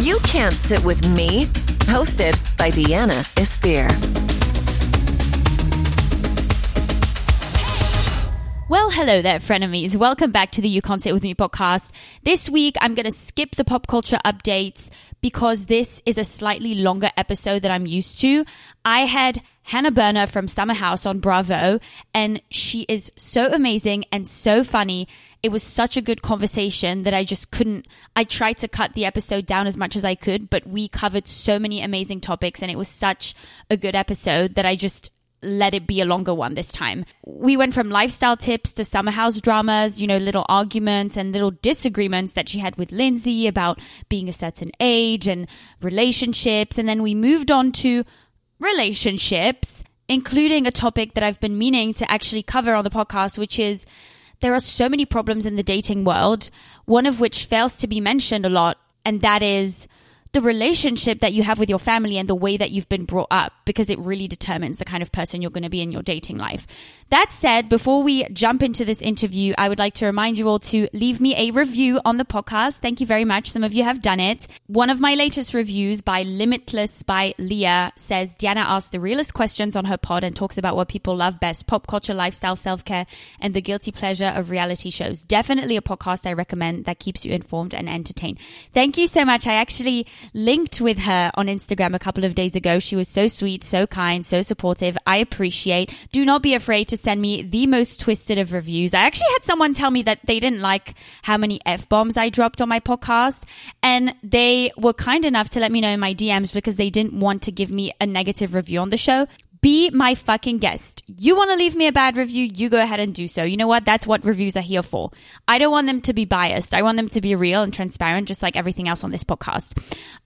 You Can't Sit With Me, hosted by Deanna Espir. Well, hello there, frenemies. Welcome back to the You Can't Sit With Me podcast. This week, I'm going to skip the pop culture updates because this is a slightly longer episode than I'm used to. I had Hannah Berner from Summer House on Bravo, and she is so amazing and so funny. It was such a good conversation that I just couldn't. I tried to cut the episode down as much as I could, but we covered so many amazing topics, and it was such a good episode that I just let it be a longer one this time. We went from lifestyle tips to summer house dramas, you know, little arguments and little disagreements that she had with Lindsay about being a certain age and relationships. And then we moved on to relationships, including a topic that I've been meaning to actually cover on the podcast, which is there are so many problems in the dating world, one of which fails to be mentioned a lot, and that is the relationship that you have with your family and the way that you've been brought up because it really determines the kind of person you're going to be in your dating life. That said, before we jump into this interview, I would like to remind you all to leave me a review on the podcast. Thank you very much. Some of you have done it. One of my latest reviews by Limitless by Leah says Diana asks the realest questions on her pod and talks about what people love best pop culture, lifestyle, self care, and the guilty pleasure of reality shows. Definitely a podcast I recommend that keeps you informed and entertained. Thank you so much. I actually linked with her on Instagram a couple of days ago. She was so sweet, so kind, so supportive. I appreciate. Do not be afraid to send me the most twisted of reviews. I actually had someone tell me that they didn't like how many F bombs I dropped on my podcast. And they were kind enough to let me know in my DMs because they didn't want to give me a negative review on the show be my fucking guest. You want to leave me a bad review, you go ahead and do so. You know what? That's what reviews are here for. I don't want them to be biased. I want them to be real and transparent, just like everything else on this podcast.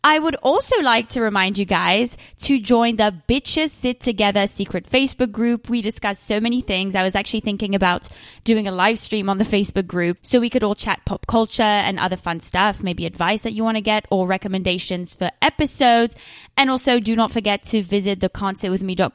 I would also like to remind you guys to join the Bitches Sit Together secret Facebook group. We discuss so many things. I was actually thinking about doing a live stream on the Facebook group so we could all chat pop culture and other fun stuff, maybe advice that you want to get or recommendations for episodes. And also do not forget to visit the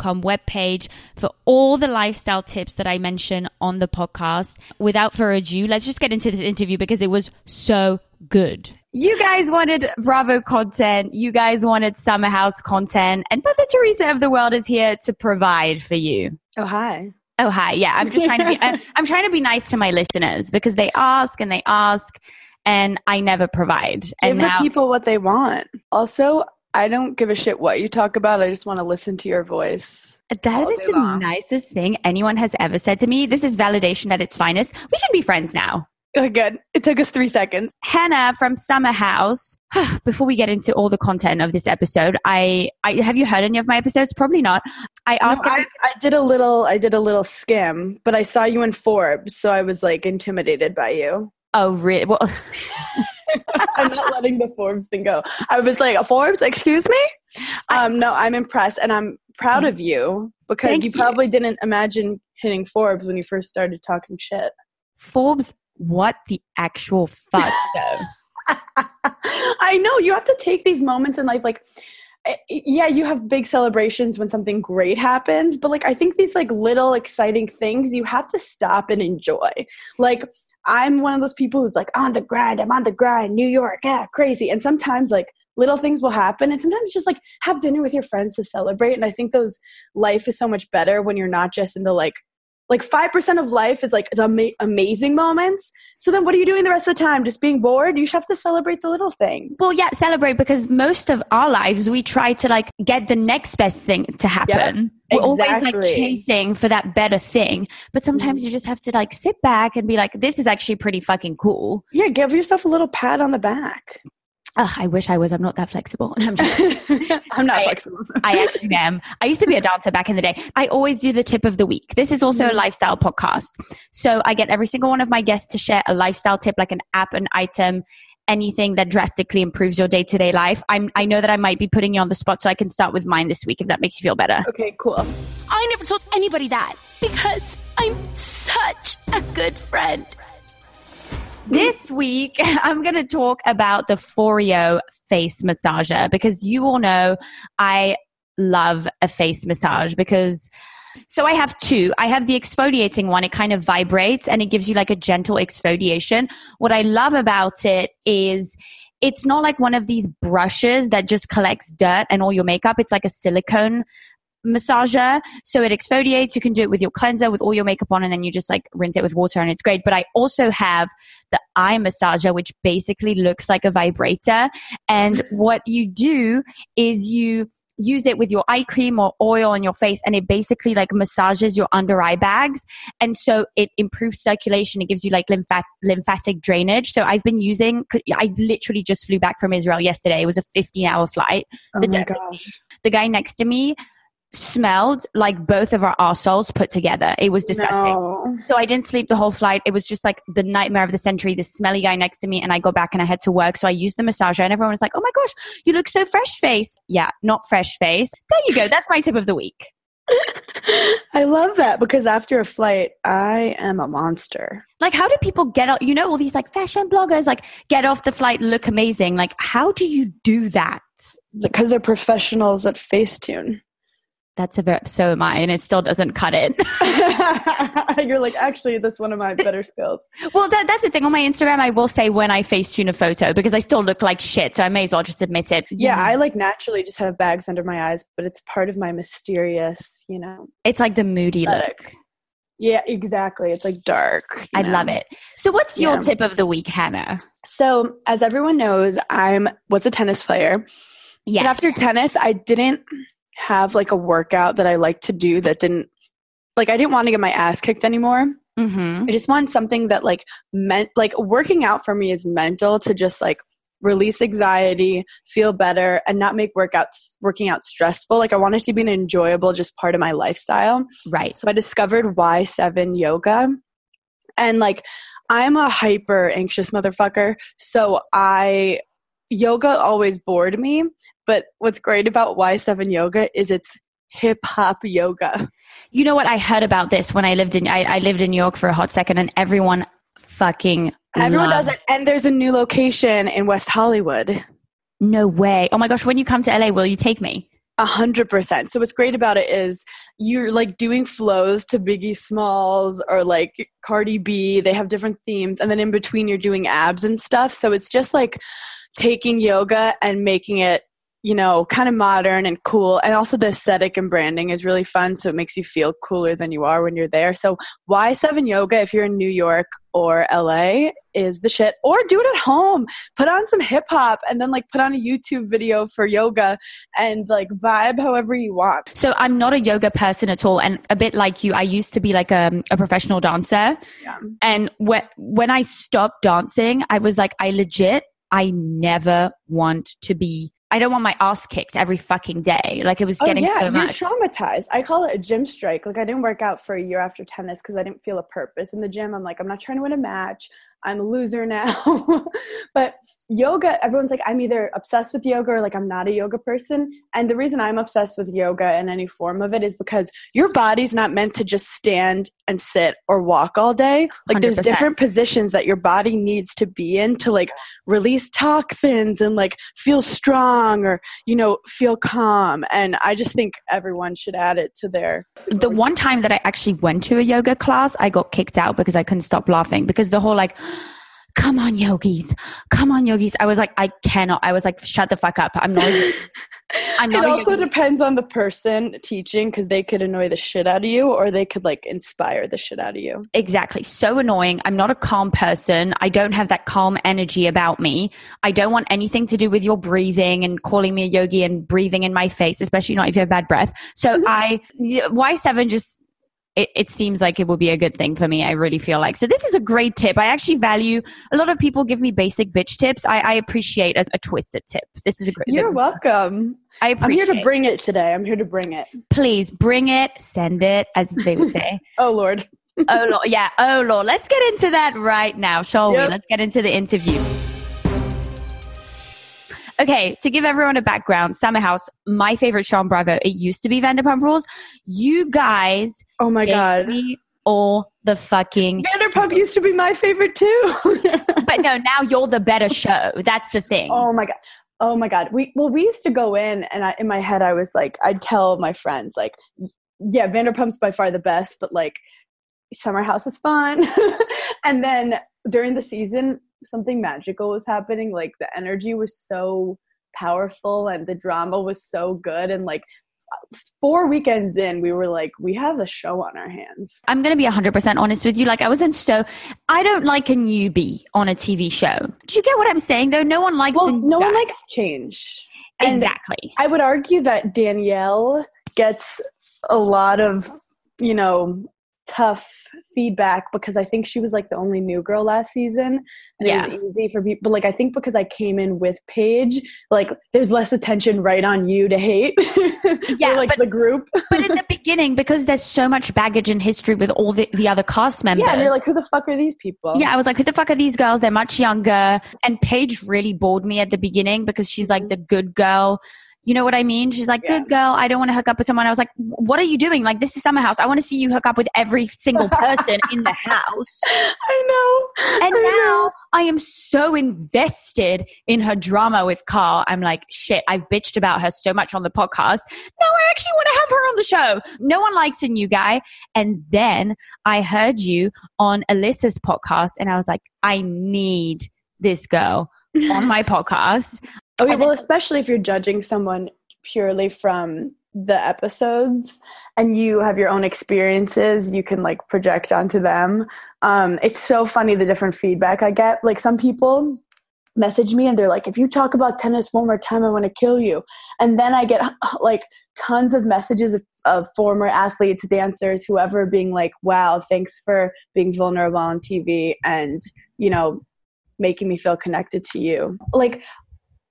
can'tsitwithme.com webpage for all the lifestyle tips that I mention on the podcast. Without further ado, let's just get into this interview because it was so good. You guys wanted Bravo content. You guys wanted Summer House content. And Mother Teresa of the world is here to provide for you. Oh, hi. Oh, hi. Yeah, I'm just trying to be, I'm, I'm trying to be nice to my listeners because they ask and they ask and I never provide. And Give now, the people what they want. Also, I don't give a shit what you talk about. I just want to listen to your voice. That is the long. nicest thing anyone has ever said to me. This is validation at its finest. We can be friends now. Oh, good. It took us three seconds. Hannah from Summer House. Before we get into all the content of this episode, I, I have you heard any of my episodes? Probably not. I asked. No, I, I did a little. I did a little skim, but I saw you in Forbes, so I was like intimidated by you. Oh, really? Well, I'm not letting the Forbes thing go. I was like, Forbes, excuse me? Um, no, I'm impressed and I'm proud of you because you, you probably didn't imagine hitting Forbes when you first started talking shit. Forbes, what the actual fuck. I know you have to take these moments in life, like eh, yeah you have big celebrations when something great happens but like i think these like little exciting things you have to stop and enjoy like I'm one of those people who's like on the grind. I'm on the grind. New York, yeah, crazy. And sometimes like little things will happen, and sometimes just like have dinner with your friends to celebrate. And I think those life is so much better when you're not just in the like like 5% of life is like the ama- amazing moments. So then what are you doing the rest of the time? Just being bored? You should have to celebrate the little things. Well, yeah, celebrate because most of our lives we try to like get the next best thing to happen. Yep, We're exactly. always like chasing for that better thing. But sometimes mm. you just have to like sit back and be like, this is actually pretty fucking cool. Yeah, give yourself a little pat on the back. Oh, I wish I was. I'm not that flexible. I'm, I'm not I, flexible. I actually am. I used to be a dancer back in the day. I always do the tip of the week. This is also a mm-hmm. lifestyle podcast. So I get every single one of my guests to share a lifestyle tip, like an app, an item, anything that drastically improves your day to day life. I'm, I know that I might be putting you on the spot, so I can start with mine this week if that makes you feel better. Okay, cool. I never told anybody that because I'm such a good friend. This week, I'm going to talk about the Foreo face massager because you all know I love a face massage because so I have two. I have the exfoliating one. It kind of vibrates and it gives you like a gentle exfoliation. What I love about it is it's not like one of these brushes that just collects dirt and all your makeup. It's like a silicone massager. So it exfoliates. You can do it with your cleanser with all your makeup on and then you just like rinse it with water and it's great. But I also have the eye massager, which basically looks like a vibrator. And what you do is you use it with your eye cream or oil on your face and it basically like massages your under eye bags and so it improves circulation it gives you like lymphat- lymphatic drainage so i've been using i literally just flew back from israel yesterday it was a 15 hour flight Oh the, my gosh. the guy next to me smelled like both of our arseholes put together it was disgusting No. so I didn't sleep the whole flight. It was just like the nightmare of the century, this smelly guy next to me. And I go back and I had to work. So I used the massager and everyone was like, oh my gosh, you look so fresh face. Yeah, not fresh face. There you go. That's my tip of the week. I love that because after a flight, I am a monster. Like, how do people get out? You know, all these like fashion bloggers, like get off the flight, look amazing. Like, how do you do that? Because they're professionals at Facetune. That's a verb. So am I. And it still doesn't cut it. You're like, actually, that's one of my better skills. well, that, that's the thing. On my Instagram, I will say when I face tune a photo because I still look like shit. So I may as well just admit it. Yeah, I like naturally just have bags under my eyes, but it's part of my mysterious, you know. It's like the moody look. Yeah, exactly. It's like dark. I know? love it. So, what's your Yeah. tip of the week, Hannah? So, as everyone knows, I'm was a tennis player. But after tennis, I didn't have like a workout that I like to do that didn't like I didn't want to get my ass kicked anymore. mm-hmm. I just want something that like meant like working out for me is mental to just like release anxiety, feel better, and not make workouts working out stressful. Like I want it to be an enjoyable just part of my lifestyle. Right. So I discovered Y7 yoga. And like I'm a hyper anxious motherfucker. So I yoga always bored me. But what's great about Y7 yoga is it's hip hop yoga. You know what? I heard about this when I lived in I, I lived in New York for a hot second, and everyone fucking Everyone loved- does it. And there's a new location in West Hollywood. No way! Oh my gosh! When you come to LA, will you take me? A hundred percent. So what's great about it is you're like doing flows to Biggie Smalls or like Cardi B. They have different themes, and then in between you're doing abs and stuff. So it's just like taking yoga and making it, you know, kind of modern and cool. And also the aesthetic and branding is really fun. So it makes you feel cooler than you are when you're there. So Y7 Yoga, if you're in New York or LA, is the shit. Or do it at home. Put on some hip hop and then like put on a YouTube video for yoga and like vibe however you want. So I'm not a yoga person at all, and a bit like you, I used to be like a, a professional dancer. Yeah. And when when I stopped dancing, I was like, I legit, I never want to be. I don't want my ass kicked every fucking day. Like it was oh, getting oh, yeah, so you're traumatized. I call it a gym strike. Like I didn't work out for a year after tennis because I didn't feel a purpose in the gym. I'm like, I'm not trying to win a match. I'm a loser now. but yoga, everyone's like, I'm either obsessed with yoga or like I'm not a yoga person. And the reason I'm obsessed with yoga and any form of it is because your body's not meant to just stand and sit or walk all day. Like there's 100%. different positions that your body needs to be in to like release toxins and like feel strong or, you know, feel calm. And I just think everyone should add it to their the one time that I actually went to a yoga class, I got kicked out because I couldn't stop laughing because the whole like, come on, yogis, come on, yogis. I was like, I cannot. I was like, shut the fuck up. I'm not. I'm not. it also yogi. depends on the person teaching because they could annoy the shit out of you or they could like inspire the shit out of you. Exactly. So annoying. I'm not a calm person. I don't have that calm energy about me. I don't want anything to do with your breathing and calling me a yogi and breathing in my face, especially not if you have bad breath. So mm-hmm. I, Y7 just, it, it seems like it will be a good thing for me. I really feel like. So this is a great tip. I actually value, a lot of people give me basic bitch tips. I, I appreciate a, a twisted tip. This is a great You're welcome. I I'm here to bring it today. I'm here to bring it. Please bring it, send it, as they would say. Oh Lord. oh lord yeah oh lord let's get into that right now shall we let's get into the interview okay to give everyone a background summer house my favorite show on bravo it used to be vanderpump rules you guys Oh my god. all the fucking Vanderpump used to be my favorite too. but no now you're the better show that's the thing oh my god. Oh my god. We well we used to go in and I, in my head I was like I'd tell my friends like yeah, Vanderpump's by far the best, but like Summer House is fun. and then during the season something magical was happening. Like the energy was so powerful and the drama was so good and like four weekends in we were like we have a show on our hands I'm going to be 100% honest with you. Like, I wasn't so, I don't like a newbie on a TV show. Do you get what I'm saying though? No one likes well no one likes change And Exactly. i would argue that danielle gets a lot of you know tough feedback because i think she was like the only new girl last season and Yeah. it was easy for people but like i think because i came in with paige like there's less attention right on you to hate Yeah, Or, like but- the group but in the beginning, because there's so much baggage and history with all the, the other cast members. yeah and you're like who the fuck are these people Yeah, I was like, who the fuck are these girls? They're much younger. And Paige really bored me at the beginning because she's like mm-hmm. the good girl. You know what I mean? She's like, Yeah. good girl. I don't want to hook up with someone. I was like, what are you doing? Like, this is Summer House. I want to see you hook up with every single person in the house. i know And I know. now I am so invested in her drama with Carl. I'm like, shit, I've bitched about her so much on the podcast. Now I actually want to have her on the show. No one likes a new guy. And then I heard you on Alyssa's podcast and I was like, I need this girl on my podcast. Okay, And well, then- especially if you're judging someone purely from the episodes and you have your own experiences you can like project onto them. Um it's so funny the different feedback i get. Like some people message me and they're like if you talk about tennis one more time i want to kill you. And then i get like tons of messages of, of former athletes dancers whoever being like wow thanks for being vulnerable on tv and you know making me feel connected to you. Like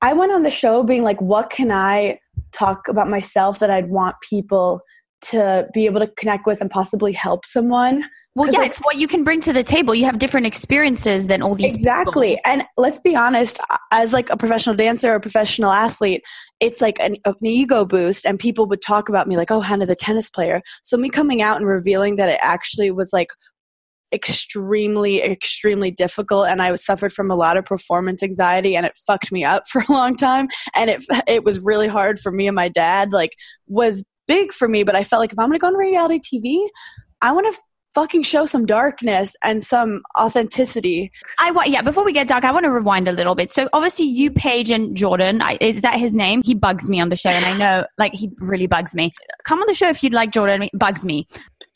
I went on the show being like, what can I talk about myself that I'd want people to be able to connect with and possibly help someone? Well, yeah, like- it's what you can bring to the table. You have different experiences than all these exactly. people. And let's be honest, as like a professional dancer or a professional athlete, it's like an, an ego boost. And people would talk about me like, oh, Hannah, the tennis player. So me coming out and revealing that it actually was like extremely extremely difficult and i was suffered from a lot of performance anxiety and it fucked me up for a long time and it it was really hard for me and my dad like was big for me but i felt like if i'm going to go on reality tv i want to fucking show some darkness and some authenticity I want, yeah, before we get dark, I want to rewind a little bit. So obviously you, Paige and Jordan, I, is that his name? He bugs me on the show and I know, like, he really bugs me. Come on the show if you'd like Jordan. Bugs me.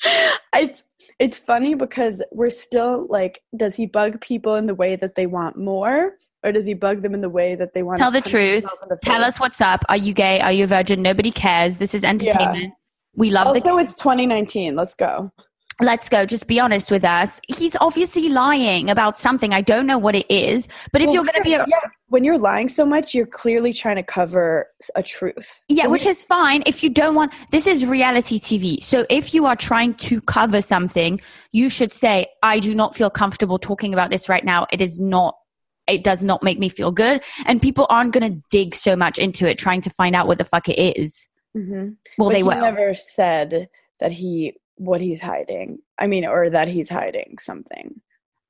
it's it's funny because we're still like does he bug people in the way that they want more or does he bug them in the way that they want Tell the truth. the Tell us what's up. Are you gay? Are you a virgin? Nobody cares. This is entertainment. We love the also it's 2019 let's go let's go. Just be honest with us. He's obviously lying about something. I don't know what it is, but if Well, you're going to be a, yeah, when you're lying so much you're clearly trying to cover a truth yeah, So which is fine if you don't want, this is reality TV. So if you are trying to cover something, you should say, I do not feel comfortable talking about this right now. It is not, it does not make me feel good. And people aren't going to dig so much into it trying to find out what the fuck it is. Mhm. Well, But they he will. never said that he what he's hiding i mean or that he's hiding something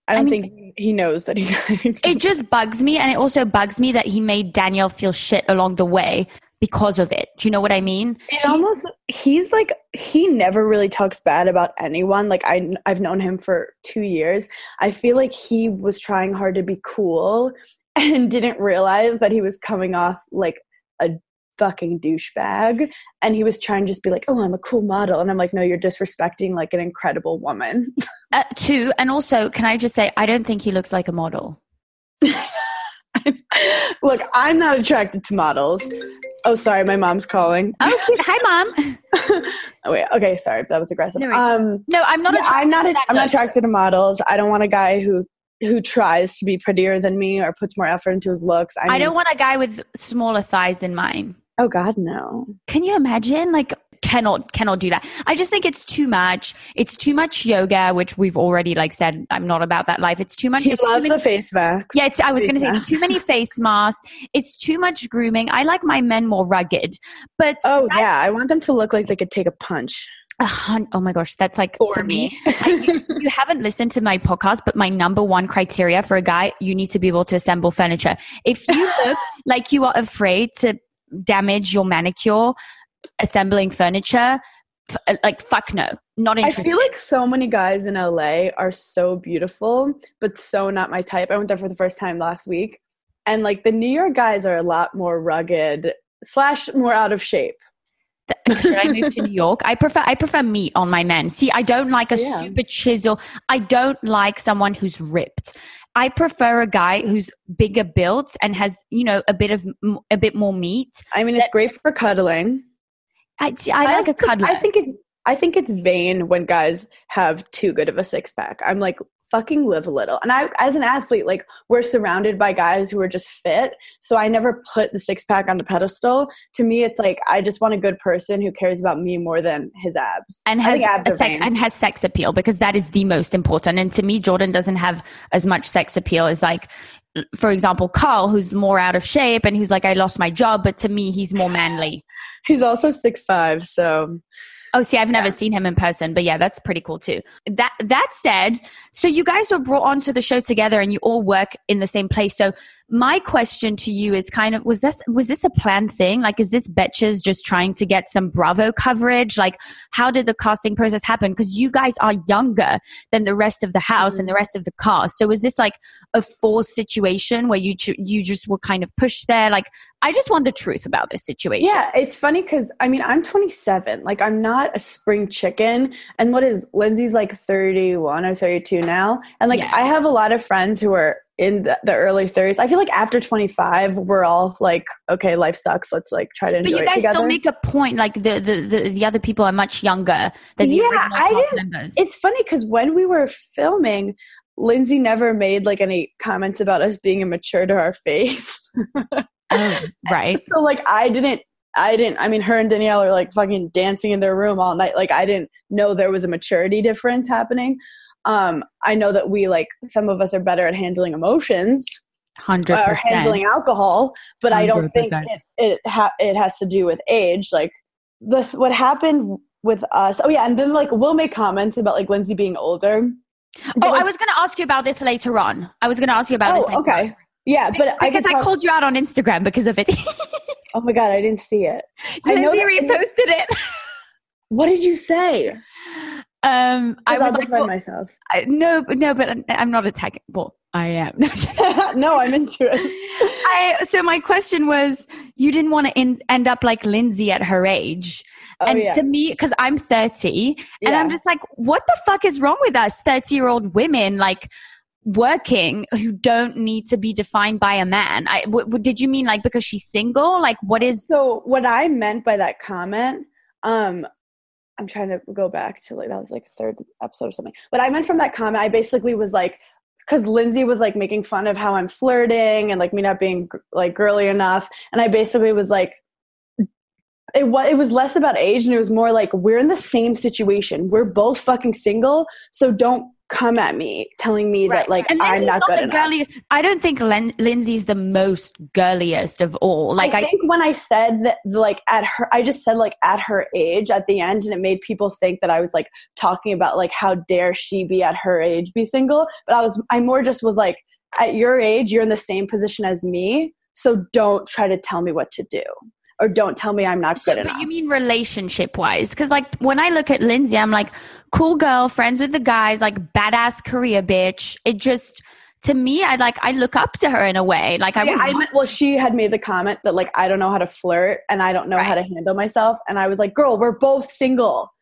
i I don't mean- think he knows that he's hiding something. it just bugs me and it also bugs me that he made Danielle feel shit along the way because of it. Do you know what I mean? It He's- almost he's like he never really talks bad about anyone. Like I I've known him for 2 years. I feel like he was trying hard to be cool and didn't realize that he was coming off like a fucking douchebag and he was trying to just be like, "Oh, I'm a cool model." And I'm like, "No, you're disrespecting like an incredible woman." Uh, two, and also, can I just say, I don't think he looks like a model. Look, I'm not attracted to models. Oh, sorry, my mom's calling. Oh, cute. Hi, mom. Oh wait, okay, sorry, that was aggressive. No, um No, I'm not. Yeah, attracted I'm not. i'm not attracted to models. I don't want a guy who who tries to be prettier than me or puts more effort into his looks. I, I don't want a guy with smaller thighs than mine. Oh God, no. Can you imagine? Like, cannot cannot do that. I just think it's too much. It's too much yoga, which we've already like said. I'm not about that life. It's too much. He loves many- a face mask. Yeah, it's, I was going to say it's too many face masks. It's too much grooming. I like my men more rugged, but Oh yeah, I want them to look like they could take a punch. a hun- oh my gosh, that's like For for me. me. Like, you, you haven't listened to my podcast, but my number one criteria for a guy, you need to be able to assemble furniture. If you look like you are afraid to damage your manicure assembling furniture, F- uh, like fuck no, not interested. I feel like so many guys in LA are so beautiful, but so not my type. I went there for the first time last week, and like the New York guys are a lot more rugged slash more out of shape. Should I move to New York? I prefer I prefer meat on my men. See, I don't like a Yeah. super chisel. I don't like someone who's ripped. I prefer a guy who's bigger built and has you know a bit of a bit more meat. I mean, it's great for cuddling. I, see, I like a cuddler. I think it's I think it's vain when guys have too good of a six pack. I'm like, fucking live a little. And I, as an athlete, like we're surrounded by guys who are just fit. So I never put the six pack on the pedestal. To me, it's like I just want a good person who cares about me more than his abs. and has abs sex, and has sex appeal because that is the most important. And to me, Jordan doesn't have as much sex appeal as like, for example, Carl, who's more out of shape and who's like, I lost my job, but to me, he's more manly. He's also six five. So Oh, see, I've never seen him in person, but yeah, that's pretty cool too. That that said, so you guys were brought onto the show together and you all work in the same place. So my question to you is kind of was this was this a planned thing? Like is this Betches just trying to get some Bravo coverage? Like how did the casting process happen? Because you guys are younger than the rest of the house and the mm. rest of the cast. So is this like a forced situation where you you just were kind of pushed there? Like I just want the truth about this situation. Yeah, it's funny because I mean I'm 27. Like I'm not a spring chicken. And what is Lindsay's like 31 or 32 now? And like Yeah. I have a lot of friends who are in the, the early 30s. I feel like after 25, we're all like, okay, life sucks. Let's like try to But you guys together. still make a point, like the, the, the, the other people are much younger than the Yeah, original I didn't- members. it's funny because when we were filming, Lindsay never made like any comments about us being immature to our face. Oh, right. so like I didn't I didn't I mean her and Danielle are like fucking dancing in their room all night. Like I didn't know there was a maturity difference happening. Um I know that we like some of us are better at handling emotions Hundred or handling alcohol, but I don't think it it, ha- it has to do with age. Like the what happened with us. Oh yeah, and then like we'll make comments about like Lindsay being older. But, Oh, like, I was going to ask you about this later on. I was going to ask you about this. Oh, later okay. on. Yeah, but I Because could I, called you out on Instagram because of it. Oh my god, I didn't see it. I Lindsay that- reposted it. What did you say? Um, I I was will like, well, myself. I, no, no, but I'm- not attacking. Well, I am. no, I'm into it. I, so my question was, you didn't want to in, end up like Lindsay at her age. Oh, and yeah. to me, because I'm 30, and I'm just like, what the fuck is wrong with us 30 year old women like working who don't need to be defined by a man? I, w- w- did you mean like because she's single? Like, what is, So what I meant by that comment, um, I'm trying to go back to like that was like third episode or something. But I meant from that comment, I basically was like, because Lindsay was like making fun of how I'm flirting and like me not being like girly enough, and I basically was like. It was, it was less about age and it was more like we're in the same situation. We're both fucking single, so don't come at me telling me that like and I'm Lindsay's not, not, good the enough. girliest. I don't think Len- Lindsay's the most girliest of all. Like, I I, think when I said that, like at her, I just said like at her age at the end, and it made people think that I was like talking about like how dare she be at her age be single. But I was, I more just was like, at your age, you're in the same position as me, so don't try to tell me what to do, or don't tell me I'm not good but enough. you mean relationship wise? Because like when I look at Lindsay, I'm like, cool girl, friends with the guys, like badass career bitch. It just to me, I like I look up to her in a way. Like I, yeah, I meant, well, she had made the comment that like I don't know how to flirt and I don't know how to handle myself, and I was like, girl, we're both single.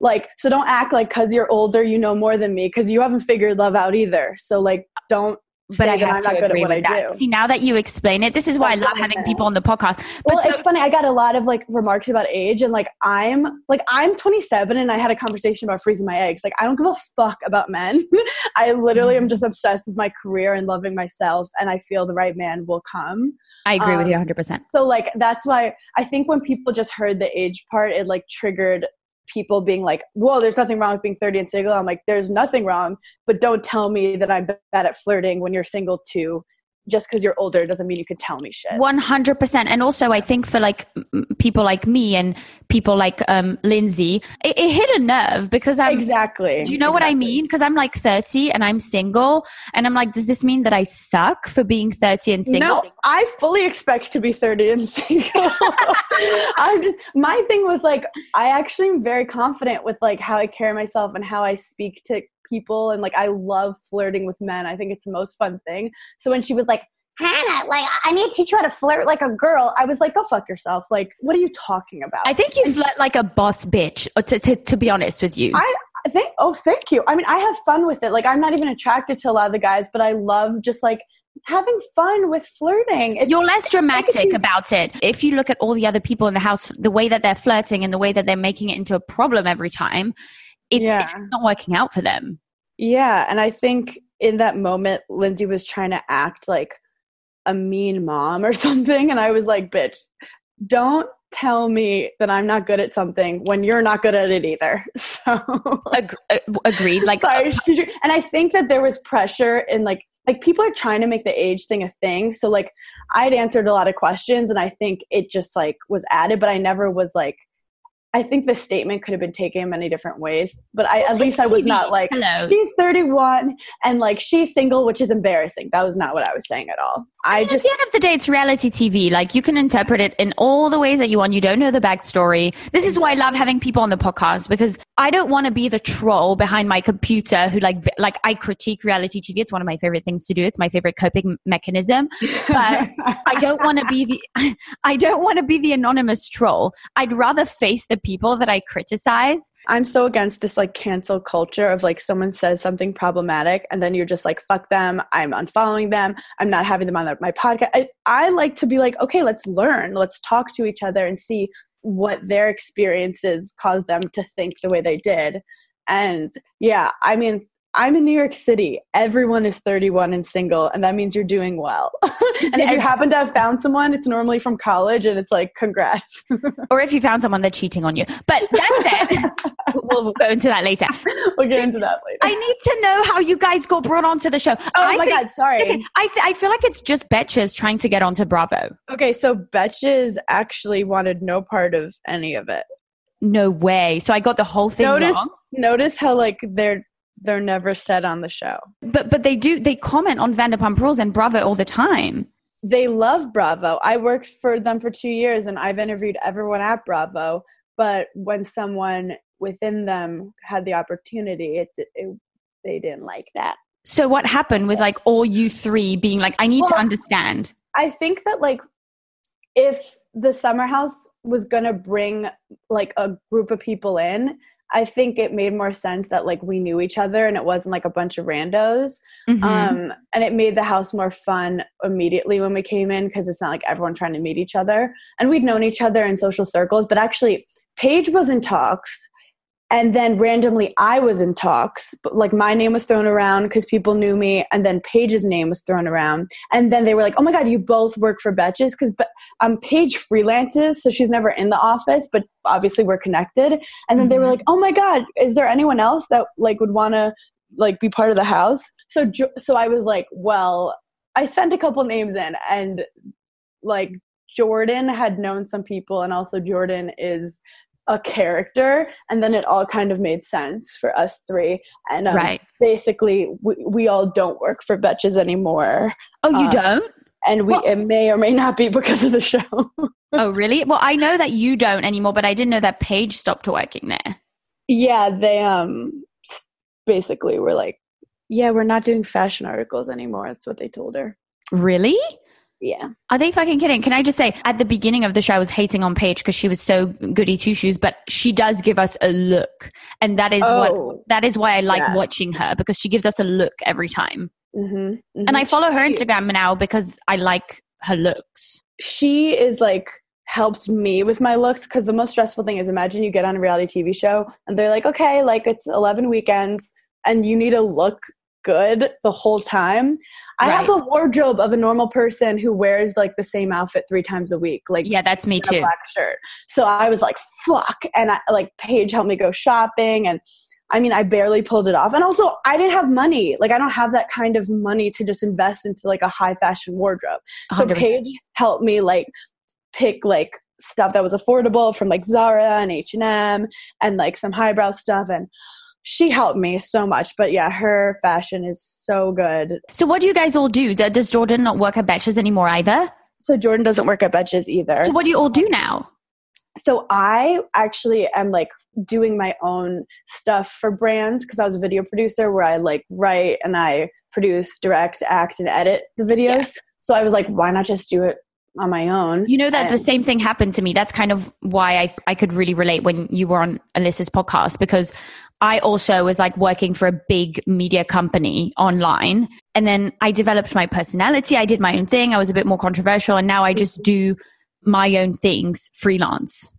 Like, so don't act like because you're older, you know more than me, because you haven't figured love out either. So like, don't. But I have I'm to agree with that. do. See, now that you explain it, this is why That's I love having people on the podcast. But well, so, it's funny. I got a lot of like remarks about age, and like I'm like I'm 27, and I had a conversation about freezing my eggs. Like I don't give a fuck about men. I literally Mm-hmm. am just obsessed with my career and loving myself, and I feel the right man will come. I agree with um, you 100. percent So like that's why I think when people just heard the age part, it like triggered people being like, "Whoa, there's nothing wrong with being 30 and single." I'm like, "There's nothing wrong, but don't tell me that I'm bad at flirting when you're single too." Just because you're older doesn't mean you can tell me shit. 100% and also i think for like people like me and people like um lindsay it, it hit a nerve because i'm exactly. do you know what i mean because i'm like 30 and i'm single and i'm like does this mean that i suck for being 30 and single No, I fully expect to be 30 and single. I'm just my thing was like I actually am very confident with like how I carry myself and how I speak to people and like I love flirting with men. I think it's the most fun thing. So when she was like Hannah, like I need to teach you how to flirt like a girl. I was like, go fuck yourself. Like, what are you talking about? i think you flirt like a boss bitch uh, to, to, to be honest with you I I think oh thank you. I mean I have fun with it. Like I'm not even attracted to a lot of the guys, but I love just like having fun with flirting. It's, You're less dramatic about it. If you look at all the other people in the house, the way that they're flirting and the way that they're making it into a problem every time, it, Yeah. it's not working out for them. Yeah, and I think in that moment, Lindsay was trying to act like a mean mom or something, and I was like, "Bitch, don't tell me that I'm not good at something when you're not good at it either." So, Ag- uh, agreed. Like, sorry, and I think that there was pressure in like like people are trying to make the age thing a thing. So like I'd answered a lot of questions, and I think it just like was added, but I never was like. I think the statement could have been taken in many different ways, but I at least I was not like Hello. she's 31 and like she's single, which is embarrassing. That was not what I was saying at all. I At just the end of the day, it's reality TV. Like you can interpret it in all the ways that you want. You don't know the backstory. This is why I love having people on the podcast because I don't want to be the troll behind my computer who like like I critique reality TV. It's one of my favorite things to do. It's my favorite coping mechanism. But I don't want to be the I don't want to be the anonymous troll. I'd rather face the people that I criticize. I'm so against this like cancel culture of like someone says something problematic and then you're just like fuck them. I'm unfollowing them. I'm not having them on my podcast. I, I like to be like, okay, let's learn. Let's talk to each other and see what their experiences caused them to think the way they did. And yeah, I mean, I'm in New York City. Everyone is 31 and single, and that means you're doing well. and if you happen to have found someone, it's normally from college, and it's like, congrats. Or if you found someone they're cheating on you. But that's it. we'll, go into that later. we'll get into that later. I need to know how you guys got brought onto the show. oh I my think- God, sorry. Okay, I, th- I feel like it's just Betches trying to get onto Bravo. Okay, so Betches actually wanted no part of any of it. No way. So I got the whole thing Notice, wrong. notice how like they're they're never said on the show. But but they do they comment on Vanderpump Rules and Bravo all the time. They love Bravo. I worked for them for two years, and I've interviewed everyone at Bravo. But when someone within them had the opportunity, it, it they didn't like that. So what happened with like all you three being like, I need to understand. I think that like if the summer house was gonna bring like a group of people in, I think it made more sense that like we knew each other and it wasn't like a bunch of randos. Mhm. Um, and it made the house more fun immediately when we came in because it's not like everyone trying to meet each other. And we'd known each other in social circles, but actually Paige was in talks. And then randomly, I was in talks. But like my name was thrown around because people knew me, and then Paige's name was thrown around. And then they were like, "Oh my god, you both work for Betches?" Because but um, Paige freelances, so she's never in the office, but obviously we're connected. And then they were Mhm. like, "Oh my god, is there anyone else that like would want to like be part of the house?" So so I was like, "Well, I sent a couple names in, and like Jordan had known some people, and also Jordan is." A character and then it all kind of made sense for us three and um, right. basically we, we all don't work for betches anymore Oh, you uh, don't? and we Well- it may or may not be because of the show Oh, really? Well, I know that you don't anymore, but I didn't know that Paige stopped working there. yeah they um basically were like yeah we're not doing fashion articles anymore that's what they told her Really? Yeah Are they fucking kidding? Can I just say, at the beginning of the show, I was hating on Paige because she was so goody two shoes, but she does give us a look, and that is what oh that is why I like Yes. watching her because she gives us a look every time. hmm And I follow her Instagram now because I like her looks. she is like helped me with my looks because the most stressful thing is imagine you get on a reality TV show and they're like, okay, like it's 11 weekends and you need a look good the whole time. I have a wardrobe of a normal person who wears like the same outfit three times a week, like Yeah, that's me a too. black shirt. So I was like, fuck. And I like Paige helped me go shopping and I mean, I barely pulled it off. And also, I didn't have money. Like, I don't have that kind of money to just invest into like a high fashion wardrobe. So 100%. Paige helped me like pick like stuff that was affordable from like Zara and H&M and like some highbrow stuff and she helped me so much. But yeah, her fashion is so good. So what do you guys all do? Does Jordan not work at Betches anymore either? So Jordan doesn't work at Betches either. So what do you all do now? so I actually am like doing my own stuff for brands because I was a video producer where I like write and I produce, direct, act, and edit the videos. So I was like, why not just do it on my own? You know that the same thing happened to me. That's kind of why I I could really relate when you were on Alyssa's podcast because I also was like working for a big media company online and then I developed my personality. I did my own thing. I was a bit more controversial and now I just do my own things freelance.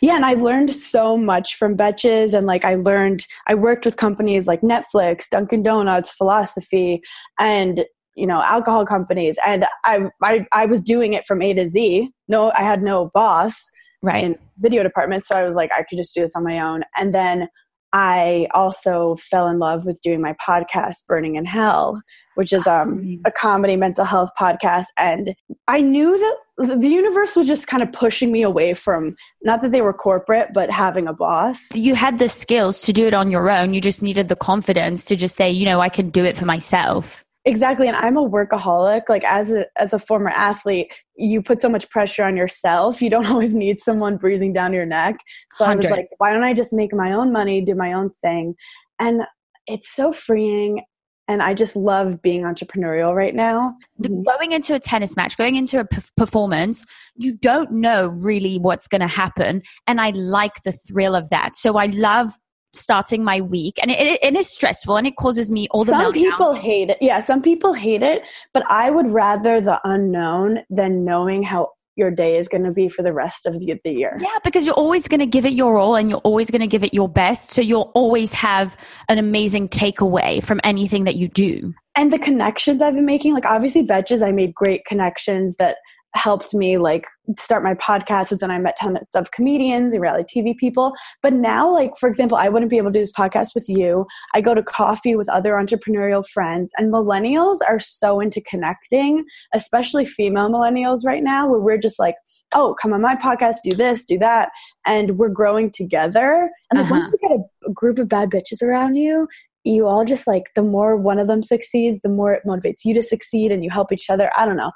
Yeah, and I learned so much from Betches, and like I learned, I worked with companies like Netflix, Dunkin' Donuts, Philosophy, and you know alcohol companies, and I I, I was doing it from A to Z. No, I had no boss Right. in video department, so I was like, I could just do this on my own, and then. I also fell in love with doing my podcast, Berning in Hell, which is um, a comedy mental health podcast. And I knew that the universe was just kind of pushing me away from not that they were corporate, but having a boss. you had the skills to do it on your own. You just needed the confidence to just say, you know, I can do it for myself. Exactly. And I'm a workaholic. Like as a as a former athlete, you put so much pressure on yourself. You don't always need someone breathing down your neck. So I was like, why don't I just make my own money, do my own thing? And it's so freeing. And I just love being entrepreneurial right now. Mm-hmm. Going into a tennis match, going into a p- performance, you don't know really what's going to happen. And I like the thrill of that. So I love starting my week and it, it, it is stressful and it causes me all the some meltdowns. people hate it. Yeah, some people hate it, but I would rather the unknown than knowing how your day is going to be for the rest of the, the year. Yeah, because you're always going to give it your all and you're always going to give it your best. So you'll always have an amazing takeaway from anything that you do. And the connections I've been making, like obviously Betches, I made great connections that helped me like start my podcast and then I met tons of comedians and reality TV people. But now, like for example, I wouldn't be able to do this podcast with you. I go to coffee with other entrepreneurial friends and millennials are so into connecting, especially female millennials right now, where we're just like, oh, come on my podcast, do this, do that. And we're growing together. And like Uh-huh. once you get a, a group of bad bitches around you, you all just like the more one of them succeeds, the more it motivates you to succeed and you help each other. I don't know.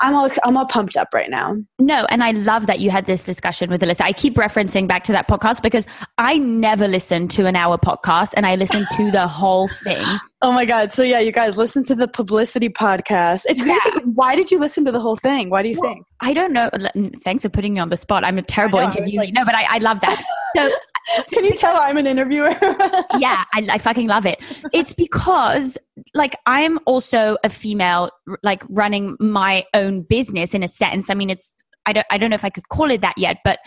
I'm all I'm all pumped up right now. No, and I love that you had this discussion with Alyssa. I keep referencing back to that podcast because I never listen to an hour podcast and I listen to the whole thing. Oh my god. So yeah, you guys listen to the publicity podcast. It's crazy. Why did you listen to the whole thing? Why do you think? I don't know. Thanks for putting me on the spot. I'm a terrible know, interviewee. like- no, but I, I love that. So Can you tell I'm an interviewer? yeah, I, I fucking love it. It's because like I'm also a female, like running my own business in a sense. I mean, it's I don't I don't know if I could call it that yet, but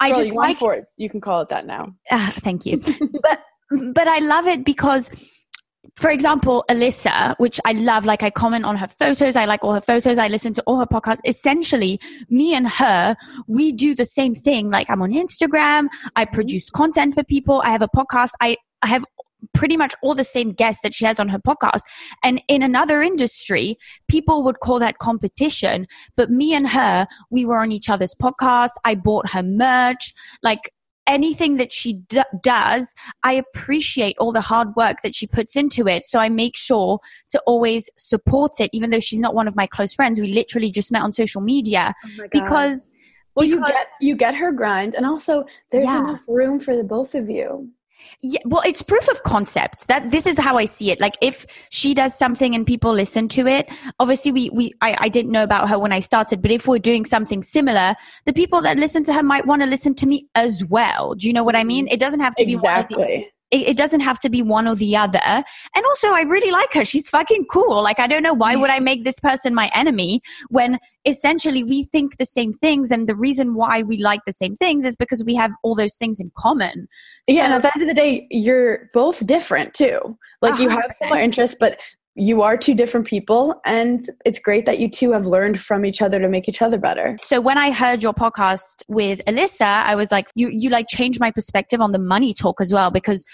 I Girl, just you like for it. You can call it that now. Ah, thank you. but but I love it because for example, Alyssa, which I love, like I comment on her photos, I like all her photos, I listen to all her podcasts. Essentially, me and her, we do the same thing. Like I'm on Instagram, I mm-hmm. produce content for people, I have a podcast, I, I have pretty much all the same guests that she has on her podcast. And in another industry, people would call that competition. But me and her, we were on each other's podcast. I bought her merch. Like anything that she d- does, I appreciate all the hard work that she puts into it. So I make sure to always support it, even though she's not one of my close friends. We literally just met on social media oh because well, you get you get her grind, and also there's Yeah. enough room for the both of you. Yeah, well, it's proof of concept. That this is how I see it. Like if she does something and people listen to it, obviously we we I, I didn't know about her when I started, but if we're doing something similar, the people that listen to her might want to listen to me as well. Do you know what I mean? Mm. It doesn't have to be one or the- Exactly. It, it doesn't have to be one or the other. And also, I really like her. She's fucking cool. Like, I don't know why would I make this person my enemy when essentially we think the same things. And the reason why we like the same things is because we have all those things in common. Yeah, and at the end of the day, you're both different too. Like you A hundred have similar interests, but you are two different people, and it's great that you two have learned from each other to make each other better. So when I heard your podcast with Alyssa, I was like, you, you like changed my perspective on the money talk as well because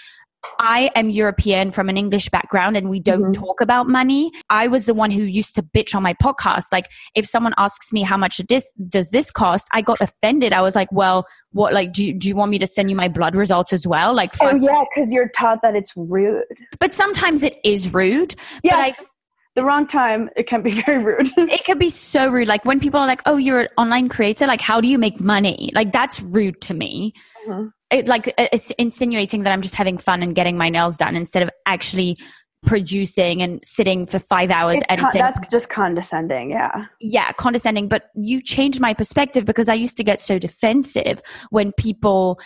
I am European from an English background and we don't Mhm. talk about money. I was the one who used to bitch on my podcast. Like if someone asks me how much this does this cost, I got offended. I was like, well, what like do you, do you want me to send you my blood results as well? Like Oh yeah, because you're taught that it's rude. but sometimes it is rude. Yes, But the wrong time it can be very rude. it can be so rude. Like when people are like, "Oh, you're an online creator. Like, how do you make money?" Like that's rude to me. Mhm. It like uh, it's insinuating that I'm just having fun and getting my nails done instead of actually producing and sitting for five hours It's con- editing. that's just condescending. Yeah. yeah, condescending. But you changed my perspective because I used to get so defensive when people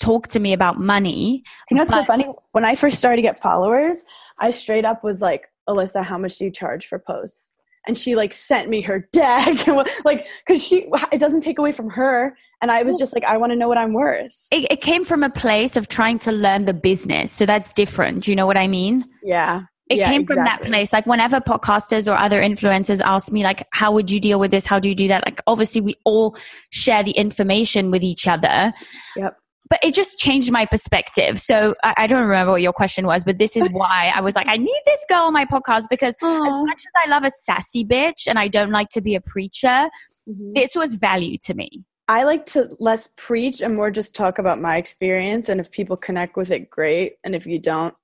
talk to me about money. Do you know what's so funny? When I first started to get followers, I straight up was like, Alyssa, how much do you charge for posts? And she like sent me her deck, and like, because she it doesn't take away from her. And I was just like, I want to know what I'm worth. It, it came from a place of trying to learn the business, so that's different. Do you know what I mean? Yeah. it Yeah, came from that place like whenever podcasters or other influencers ask me like how would you deal with this how do you do that like obviously we all share the information with each other Yep. but it just changed my perspective so I, I don't remember what your question was but this is why i was like i need this girl on my podcast because as much as i love a sassy bitch and i don't like to be a preacher Mhm. this was value to me I like to less preach and more just talk about my experience. And if people connect with it, great. And if you don't,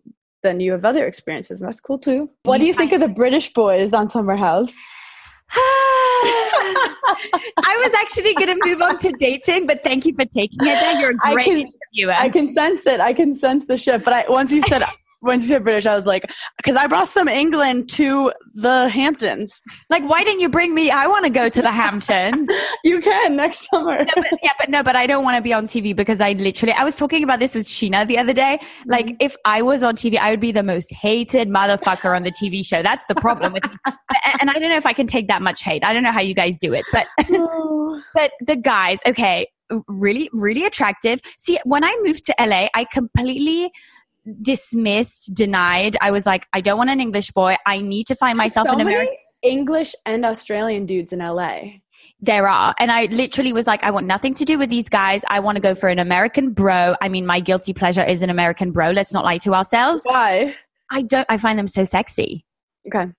then you have other experiences, and that's cool too. What do you think of the British boys on Summer House? I was actually going to move on to dating, but thank you for taking it there. You're a I great can- interviewer. I can sense it. I can sense the shift. But I once you said once you said British, I was like, because I brought some England to the Hamptons. Like, why didn't you bring me? I want to go to the Hamptons. You can next summer. no, but, yeah, but no, but I don't want to be on TV because I literally, I was talking about this with Sheena the other day. Like, Mm-hmm. if I was on TV, I would be the most hated motherfucker on the TV show. That's the problem with me. and, and I don't know if I can take that much hate. I don't know how you guys do it, but, but the guys, okay, really, really attractive. See, when I moved to LA, I completely dismissed, denied. I was like, I don't want an English boy. I need to find myself so an American. English and Australian dudes in LA. There are. And I literally was like, I want nothing to do with these guys. I want to go for an American bro. I mean, my guilty pleasure is an American bro. Let's not lie to ourselves. Why? I don't, I find them so sexy. Okay.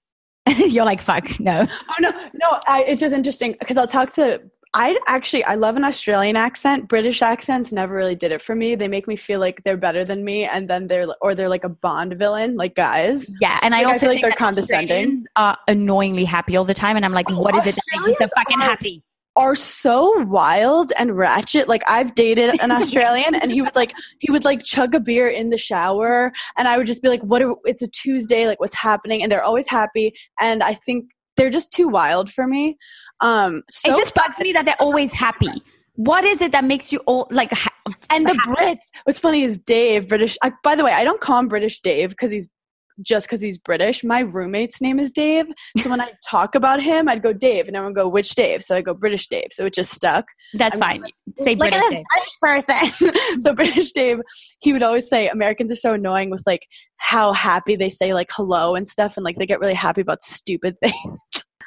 You're like, fuck, no. Oh no, no. I, it's just interesting because I'll talk to. I actually I love an Australian accent. British accents never really did it for me. They make me feel like they're better than me, and then they're or they're like a Bond villain, like guys. Yeah. And I Like, I also feel like think they're condescending. Are annoyingly happy all the time. And I'm like, Oh, what is it that makes you so fucking are- happy? Are so wild and ratchet. Like I've dated an Australian, and he would like he would like chug a beer in the shower, and I would just be like, "What? Are, it's a Tuesday. Like, what's happening?" And they're always happy, and I think they're just too wild for me. Um, so it just bugs me that they're always happy. What is it that makes you all like, ha- And the Brits. What's funny is Dave, British. I, by the way, I don't call him British Dave because he's just because he's British. My roommate's name is Dave. So when I talk about him, I'd go Dave, and everyone would go which Dave. So I go British Dave. So it just stuck. that's I'm fine. Say Look British. Dave. British person. so British Dave, he would always say Americans are so annoying with like how happy they say like hello and stuff, and like they get really happy about stupid things.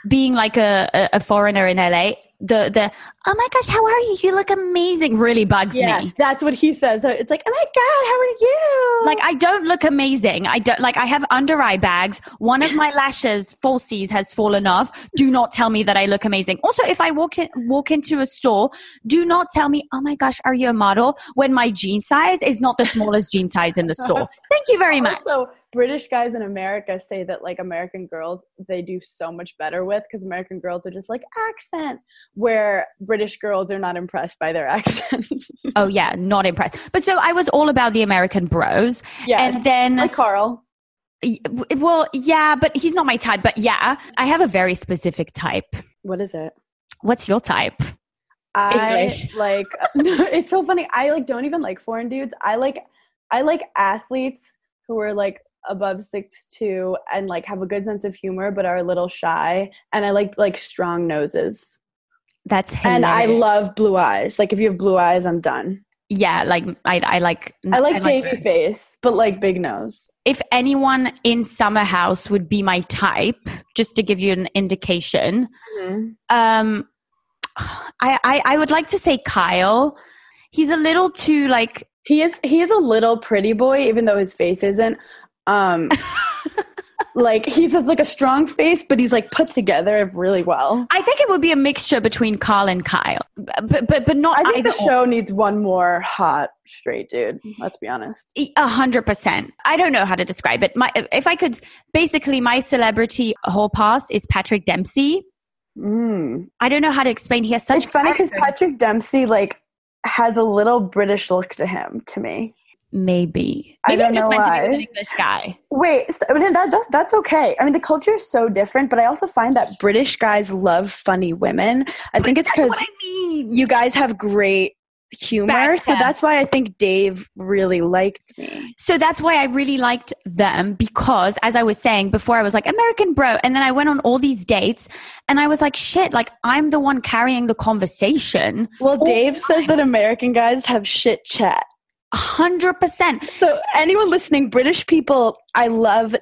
Being like a, a, foreigner in LA, the the oh my gosh, how are you? You look amazing. Really bugs me. yes, me. that's what he says. So It's like, oh my god, how are you? Like I don't look amazing. I don't like I have under eye bags. One of my lashes, falsies, has fallen off. Do not tell me that I look amazing. Also, if I walk in, walk into a store, do not tell me, oh my gosh, are you a model? When my jean size is not the smallest jean size in the store. Thank you very much. Also, British guys in America say that like American girls they do so much better with because American girls are just like accent, where British girls are not impressed by their accent. Oh yeah, not impressed. But so I was all about the American bros, yes, and then like Carl. Well, yeah, but he's not my type. But yeah, I have a very specific type. What is it? What's your type? I English. like. it's so funny. I like don't even like foreign dudes. I like I like athletes who are like above six two and like have a good sense of humor but are a little shy. And I like like strong noses. That's And I love blue eyes. Like if you have blue eyes, I'm done. yeah, like I, I like I like baby face, but like big nose. If anyone in Summer House would be my type, just to give you an indication, um, I, I I would like to say Kyle. He's a little too like He is he is a little pretty boy, even though his face isn't. Um like he has like a strong face, but he's like put together really well. I think it would be a mixture between Carl and Kyle, but but but not I think the show needs one more hot straight dude. Let's be honest. A hundred percent. I don't know how to describe it. My, if I could, basically, my celebrity hall pass is Patrick Dempsey. Mm. I don't know how to explain. He has such. It's funny because. Patrick Dempsey like has a little British look to him to me. Maybe. I Maybe don't I'm just know meant to why. be an English guy. Wait, so, I mean, that, that's, that's okay. I mean, the culture is so different, but I also find that British guys love funny women. I think it's because I mean. you guys have great humor. So that's why I think Dave really liked me. So that's why I really liked them because, as I was saying before, I was like, American bro. And then I went on all these dates and I was like, shit, like I'm the one carrying the conversation. Well, Dave says that American guys have shit chat. A hundred percent. So anyone listening, British people, I love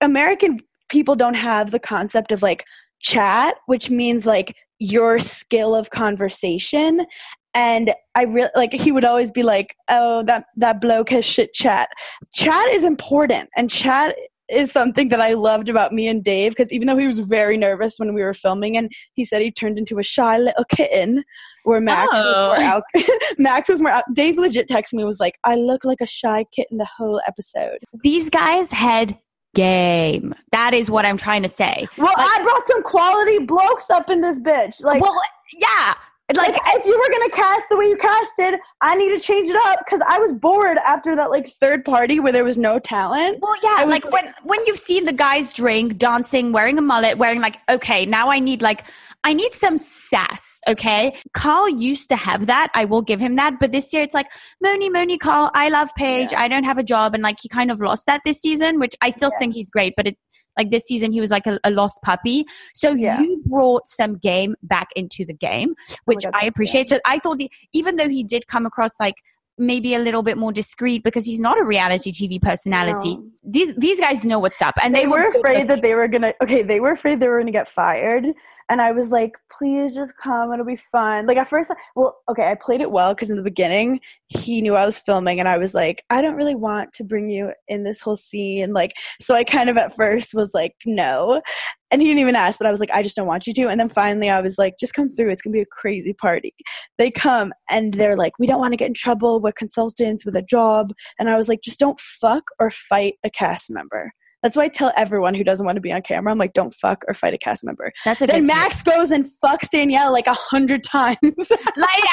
American people don't have the concept of like chat, which means like your skill of conversation. And I really like he would always be like, "Oh, that that bloke has shit chat." Chat is important, and chat is something that I loved about me and Dave because even though he was very nervous when we were filming, and he said he turned into a shy little kitten, where Max was Oh. more out. Max was more out. Dave legit texted me was like, "I look like a shy kitten the whole episode." These guys had game. That is what I'm trying to say. Well, Like- I brought some quality blokes up in this bitch. Like, well, yeah. Like, Like, if you were gonna cast the way you casted, I need to change it up because I was bored after that like third party where there was no talent. well, yeah. Was Like, when when you've seen the guys drink, dancing, wearing a mullet, wearing like, okay, now I need like, I need some sass. Okay, Carl used to have that. I will give him that. But this year, it's like Moni, Moni, Carl. I love Paige. I don't have a job, and like he kind of lost that this season, which I still think he's great. But it like this season, he was like a, a lost puppy. So Yeah. you brought some game back into the game, which God, I appreciate. So I thought the even though he did come across like maybe a little bit more discreet because he's not a reality TV personality. No. These these guys know what's up, and they they, were afraid that they were gonna okay they were afraid they were gonna get fired and i was like please just come it'll be fun. Like at first well okay i played it well because in the beginning he knew i was filming and i was like i don't really want to bring you in this whole scene like so i kind of at first was like no. And he didn't even ask but i was like i just don't want you to. And then finally i was like just come through it's gonna be a crazy party. They come and they're like we don't want to get in trouble we're consultants with a job. And i was like just don't fuck or fight a cast member that's why I tell everyone who doesn't want to be on camera, I'm like, don't fuck or fight a cast member. That's a Then Max goes and fucks Danielle like a hundred times. like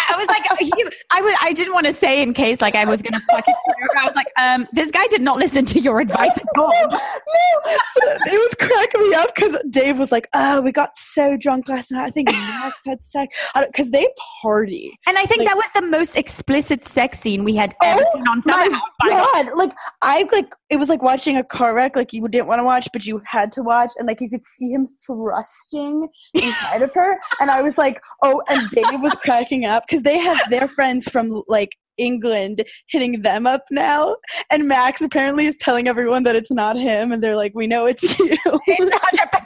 I was like he, I was I didn't want to say in case like I was gonna fucking I was like um this guy did not listen to your advice at all. no, so it was cracking me up because Dave was like, "Oh, we got so drunk last night. I think Max had sex because they party." And I think Like- that was the most explicit sex scene we had ever Oh seen on Summer my House. by the way. god! Like I like it was like watching a car wreck. Like you didn't want to watch, but you had to watch, and like you could see him thrusting inside of her. And I was like, "Oh!" And Dave was cracking up because they have their friends from like England hitting them up now, and Max apparently is telling everyone that it's not him, and they're like, "We know it's you." It's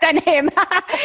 100% him.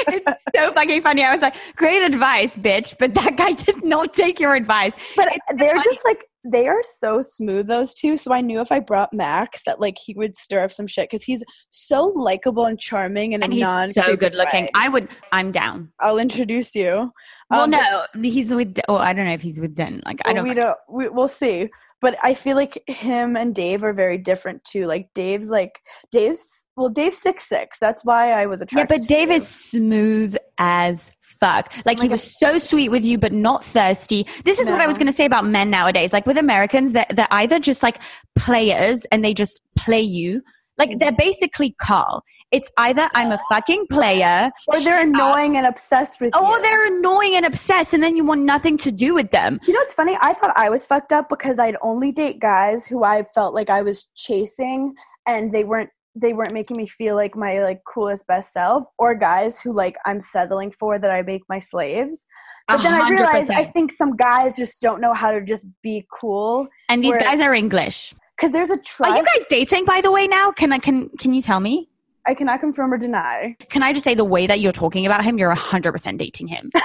it's so fucking funny. I was like, great advice, bitch. But that guy did not take your advice. but It's they're funny. just like they are so smooth those two so i knew if i brought max that like he would stir up some shit because he's so likable and charming and, and he's non so good looking. I would, I'm down. i'll introduce you Well, Um, no, he's with, oh, I don't know if he's with Den. Like, I don't we don't we, we'll see but i feel like him and dave are very different too like dave's like dave's well dave's six six that's why i was attracted. Yeah, but Dave is smooth as fuck. Like Oh he was so sweet with you, but not thirsty. This is what I was going to say about men nowadays. Like with Americans, they're, they're either just like players and they just play you. Like they're mm-hmm. basically Carl. It's either I'm a fucking player or they're annoying and obsessed with or you. they're annoying and obsessed and then you want nothing to do with them. You know what's funny? I thought I was fucked up because I'd only date guys who I felt like I was chasing and they weren't they weren't making me feel like my like coolest best self or guys who like I'm settling for that I make my slaves. But A then I realized I think some guys just don't know how to just be cool And these Where- guys are English. because there's a Are you guys dating by the way now? Can I can can you tell me? I cannot confirm or deny. Can I just say the way that you're talking about him, you're 100% dating him.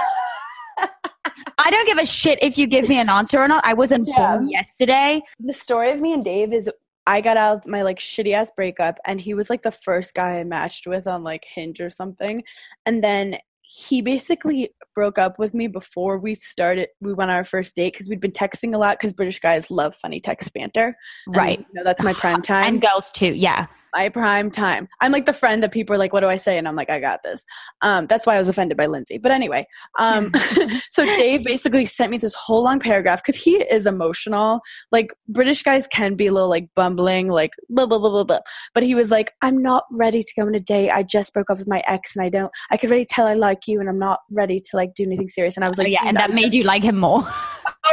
I don't give a shit if you give me an answer or not. I wasn't Yeah. born yesterday. the story of me and Dave is I got out of my like shitty ass breakup and he was like the first guy I matched with on like Hinge or something. And then he basically broke up with me before we started we went on our first date because we'd been texting a lot because British guys love funny text banter. Right. you know, that's my prime time. And girls too. Yeah. My prime time. I'm like the friend that people are like, what do I say? And I'm like, I got this. Um, that's why I was offended by Lindsay. But anyway, um, so Dave basically sent me this whole long paragraph because he is emotional. Like British guys can be a little like bumbling, like blah, blah, blah, blah, blah. But he was like, I'm not ready to go on a date. I just broke up with my ex and I don't, I could really tell I like you and I'm not ready to like do anything serious. And I was like, Oh, yeah. And that made you like him more.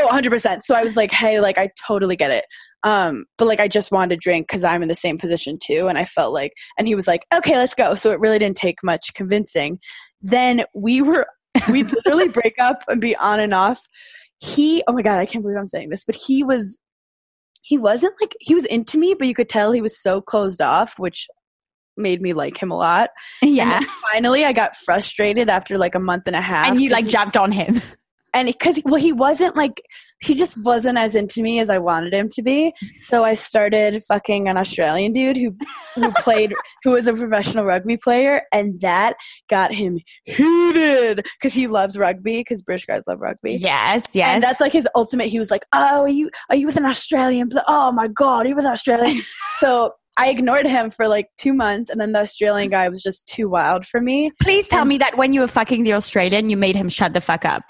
Oh, 100%. So I was like, hey, like, I totally get it. Um, but like, I just wanted to drink because I'm in the same position too. And I felt like, and he was like, okay, let's go. So it really didn't take much convincing. Then we were, we literally break up and be on and off. He, oh my God, I can't believe I'm saying this, but he was, he wasn't like, he was into me, but you could tell he was so closed off, which made me like him a lot. Yeah. finally, I got frustrated after like a month and a half. And you like he- jumped on him. And because well he wasn't like he just wasn't as into me as i wanted him to be so i started fucking an australian dude who who played who was a professional rugby player and that got him heated because he loves rugby because british guys love rugby Yes. Yes. and that's like his ultimate he was like oh are you are you with an australian oh my god are you with an australian so I ignored him for like two months, and then the Australian guy was just too wild for me. Please tell and- me that when you were fucking the Australian, you made him shut the fuck up.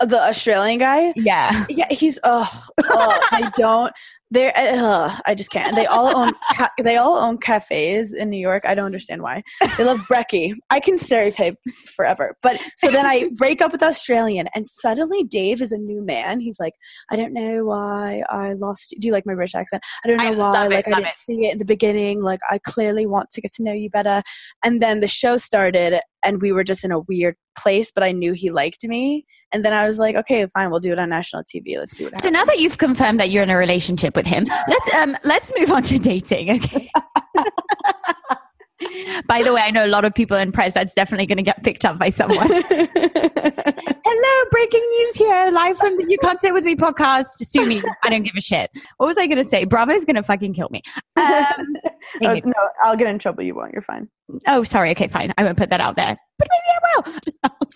The Australian guy, Yeah. Yeah, he's oh, oh they don't. They're uh, I just can't. They all own ca- they all own cafes in New York. I don't understand why. They love brekkie. I can stereotype forever. But so then I break up with Australian, and suddenly Dave is a new man. He's like, I don't know why I lost. you. Do you like my British accent? I don't know I why. it, like I didn't it. see it in the beginning. Like I clearly want to get to know you better. And then the show started, and we were just in a weird place. But I knew he liked me. And then I was like, okay, fine, we'll do it on national TV. Let's see what happens. So now that you've confirmed that you're in a relationship with him, let's um let's move on to dating. Okay. By the way, I know a lot of people in press that's definitely going to get picked up by someone. Hello, breaking news here, live from the You Can't Sit With Me podcast. Sue me. I don't give a shit. What was I going to say? Bravo's going to fucking kill me. Um, Oh, no, I'll get in trouble. You won't. You're fine. Oh, sorry. Okay, fine. I won't put that out there. But maybe I will.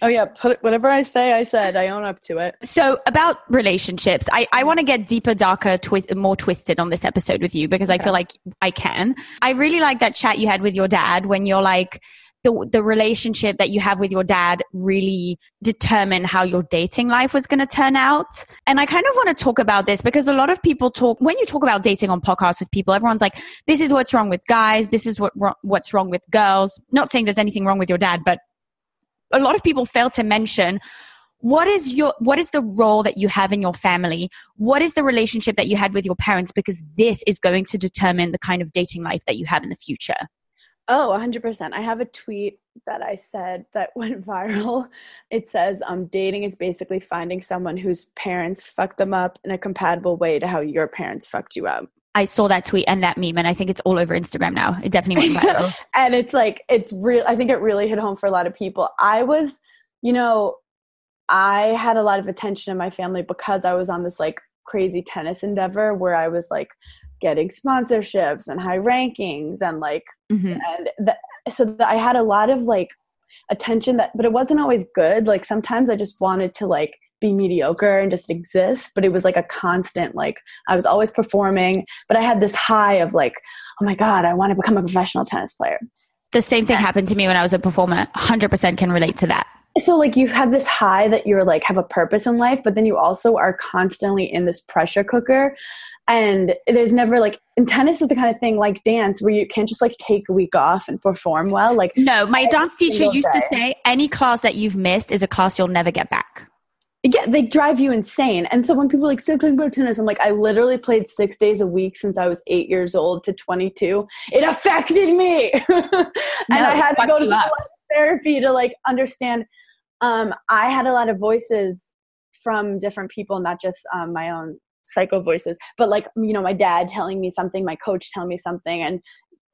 Oh yeah, put it, whatever I say, I said. I own up to it. So about relationships, I, I want to get deeper, darker, twi- more twisted on this episode with you because I feel like I can. I really like that chat you had with your dad when you're like, the, the relationship that you have with your dad really determine how your dating life was going to turn out. And I kind of want to talk about this because a lot of people talk, when you talk about dating on podcasts with people, everyone's like, this is what's wrong with guys. This is what, what's wrong with girls. Not saying there's anything wrong with your dad, but a lot of people fail to mention what is your what is the role that you have in your family what is the relationship that you had with your parents because this is going to determine the kind of dating life that you have in the future Oh, 100%. I have a tweet that I said that went viral. It says, um, dating is basically finding someone whose parents fucked them up in a compatible way to how your parents fucked you up. i saw that tweet and that meme and i think it's all over instagram now it definitely went viral and it's like it's real i think it really hit home for a lot of people i was you know i had a lot of attention in my family because i was on this like crazy tennis endeavor where i was like getting sponsorships and high rankings and like Mhm. and the, so the, i had a lot of like attention that but it wasn't always good. Like sometimes i just wanted to like be mediocre and just exist but it was like a constant like i was always performing but i had this high of like oh my god i want to become a professional tennis player. The same thing happened to me when i was a performer. 100% can relate to that so like you have this high that you're like have a purpose in life but then you also are constantly in this pressure cooker. And there's never like and tennis is the kind of thing like dance where you can't just like take a week off and perform well like no my dance teacher used to say any class that you've missed is a class you'll never get back. Yeah they drive you insane. And so when people like stop talking about tennis i'm like i literally played six days a week since i was eight years old to 22 it affected me. And i had to go to. Therapy to like understand um, i had a lot of voices from different people not just um, my own psycho voices but like you know my dad telling me something my coach telling me something and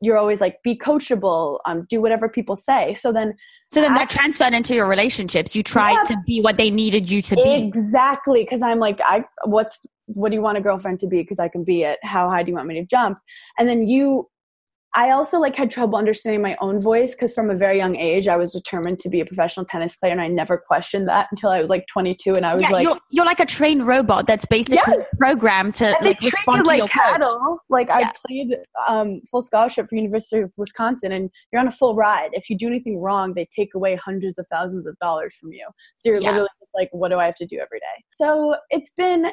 you're always like be coachable um, do whatever people say. So then so then that transferred into your relationships. You tried yeah, to be what they needed you to be. Exactly because i'm like i what's what do you want a girlfriend to be? Because i can be it. How high do you want me to jump? And then you I also like had trouble understanding my own voice because from a very young age I was determined to be a professional tennis player and I never questioned that until I was like 22 and I was yeah, like you're, you're, like a trained robot that's basically yes. programmed to and like respond to like your cattle. Coach. Like yeah. I played um, full scholarship for University of Wisconsin and you're on a full ride. If you do anything wrong, they take away hundreds of thousands of dollars from you. So you're yeah. literally just like, what do I have to do every day? So it's been,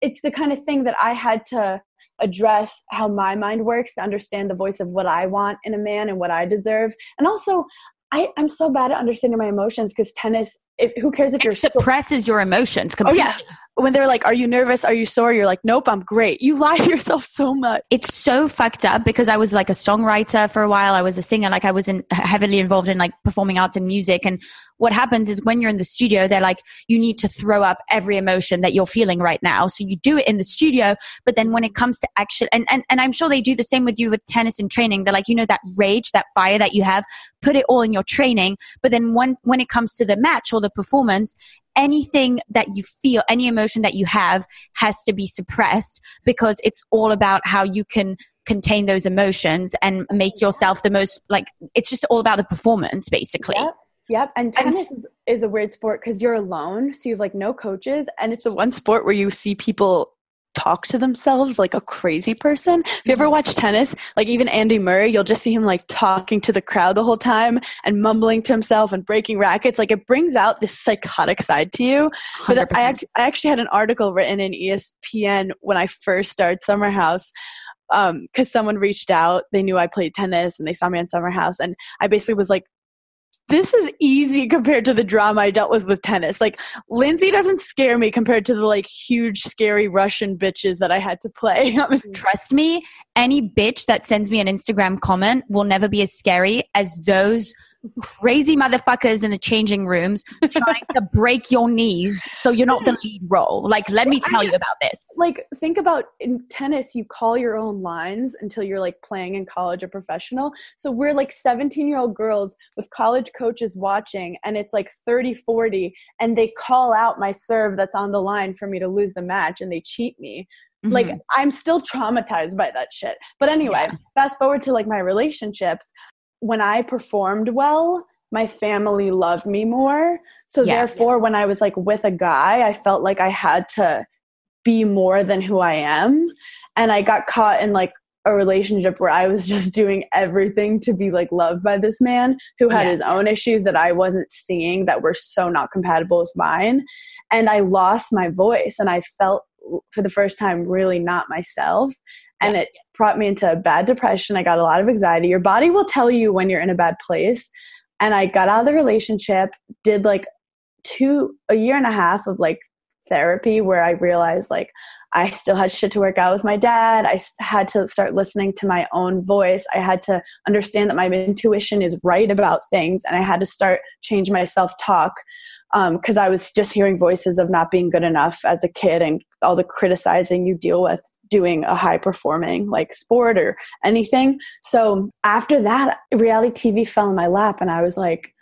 it's the kind of thing that I had to address how my mind works to understand the voice of what I want in a man and what I deserve. And also, I, I'm so bad at understanding my emotions because tennis, if, who cares if it you're suppresses so- your emotions completely. Oh, yeah when they're like, Are you nervous? Are you sore? You're like, Nope, I'm great. You lie to yourself so much. It's so fucked up because I was like a songwriter for a while. I was a singer. Like I was in, heavily involved in like performing arts and music. And what happens is when you're in the studio, they're like, You need to throw up every emotion that you're feeling right now. So you do it in the studio. But then when it comes to action, and, and, and I'm sure they do the same with you with tennis and training. They're like, You know, that rage, that fire that you have, put it all in your training. But then when, when it comes to the match or the performance, anything that you feel, any emotion that you have has to be suppressed because it's all about how you can contain those emotions and make yourself the most like it's just all about the performance basically. Yep. Yep. And tennis and, is, is a weird sport because you're alone. So you have like no coaches. And it's the one sport where you see people talk to themselves like a crazy person. If you ever mm-hmm. watch tennis, like even Andy Murray, you'll just see him like talking to the crowd the whole time and mumbling to himself and breaking rackets. Like it brings out this psychotic side to you. But I, I actually had an article written in ESPN when I first started Summer House because um, someone reached out. They knew I played tennis and they saw me on Summer House. And I basically was like, this is easy compared to the drama I dealt with with tennis. Like Lindsay doesn't scare me compared to the like huge scary Russian bitches that I had to play. Trust me, any bitch that sends me an Instagram comment will never be as scary as those crazy motherfuckers in the changing rooms trying to break your knees so you're not the lead role. Like, let me tell you about this. Like, think about in tennis, you call your own lines until you're like playing in college or professional. So we're like 17 year old girls with college coaches watching, and it's like 30, 40, and they call out my serve that's on the line for me to lose the match and they cheat me. Mm-hmm. Like I'm still traumatized by that shit. But anyway, yeah. fast forward to like my relationships when I performed well, my family loved me more. So yeah, therefore, yeah. when I was like with a guy, I felt like I had to be more than who I am. And I got caught in like a relationship where I was just doing everything to be like loved by this man who had yeah. his own issues that I wasn't seeing that were so not compatible with mine. And I lost my voice and I felt for the first time really not myself and it brought me into a bad depression. I got a lot of anxiety. Your body will tell you when you're in a bad place. And I got out of the relationship, did like two, a year and a half of like therapy where I realized like I still had shit to work out with my dad. I had to start listening to my own voice. I had to understand that my intuition is right about things. And I had to start change my self talk because um, I was just hearing voices of not being good enough as a kid and all the criticizing you deal with doing a high performing like sport or anything. So after that, reality TV fell in my lap and I was like,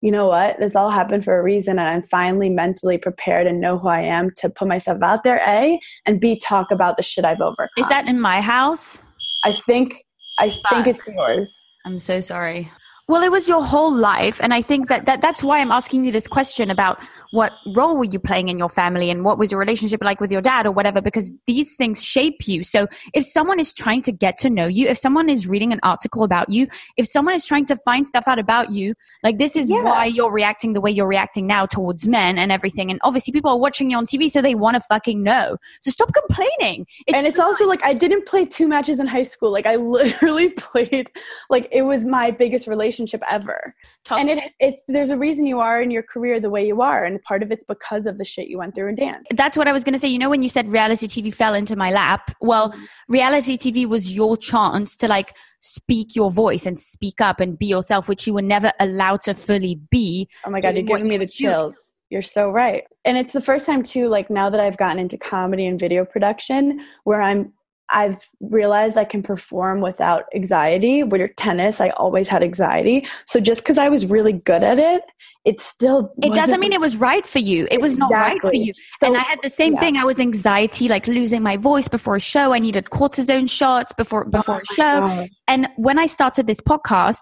you know what? This all happened for a reason and I'm finally mentally prepared and know who I am to put myself out there, A, and B, talk about the shit I've overcome. Is that in my house? I think I Fuck. think it's yours. I'm so sorry. Well, it was your whole life. And I think that, that that's why I'm asking you this question about what role were you playing in your family and what was your relationship like with your dad or whatever, because these things shape you. So if someone is trying to get to know you, if someone is reading an article about you, if someone is trying to find stuff out about you, like this is yeah. why you're reacting the way you're reacting now towards men and everything. And obviously people are watching you on TV, so they want to fucking know. So stop complaining. It's and it's also like I didn't play two matches in high school. Like I literally played, like it was my biggest relationship relationship ever. Tough. And it, it's there's a reason you are in your career the way you are, and part of it's because of the shit you went through in dance. That's what I was going to say. You know, when you said reality TV fell into my lap, well, mm-hmm. reality TV was your chance to like speak your voice and speak up and be yourself, which you were never allowed to fully be. Oh my god, you're giving me the chills. You're so right. And it's the first time too, like now that I've gotten into comedy and video production, where I'm I've realized I can perform without anxiety. With tennis, I always had anxiety. So just because I was really good at it, it still it doesn't mean it was right for you. It was not right for you. So, and I had the same yeah. thing. I was anxiety, like losing my voice before a show. I needed cortisone shots before oh before oh a show. God. And when I started this podcast,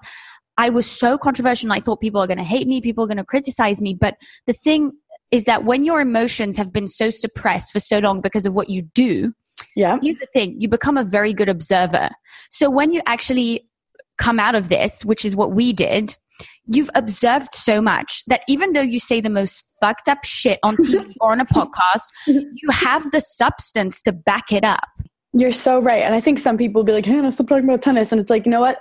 I was so controversial. I thought people are going to hate me, people are going to criticize me. But the thing is that when your emotions have been so suppressed for so long because of what you do, yeah. Here's the thing you become a very good observer. So when you actually come out of this, which is what we did, you've observed so much that even though you say the most fucked up shit on TV or on a podcast, you have the substance to back it up. You're so right. And I think some people will be like, Hannah, stop talking about tennis. And it's like, you know what?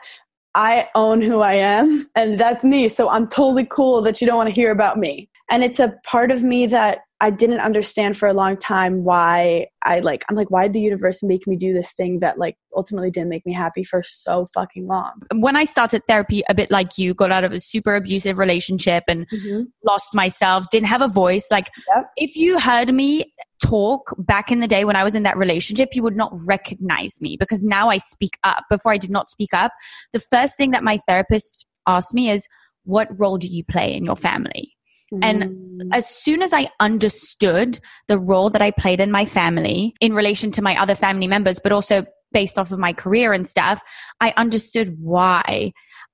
I own who I am, and that's me. So I'm totally cool that you don't want to hear about me. And it's a part of me that I didn't understand for a long time why I like I'm like why did the universe make me do this thing that like ultimately didn't make me happy for so fucking long. When I started therapy a bit like you, got out of a super abusive relationship and mm-hmm. lost myself, didn't have a voice, like yep. if you heard me talk back in the day when I was in that relationship, you would not recognize me because now I speak up. Before I did not speak up. The first thing that my therapist asked me is what role do you play in your family? And mm. as soon as I understood the role that I played in my family in relation to my other family members, but also based off of my career and stuff, I understood why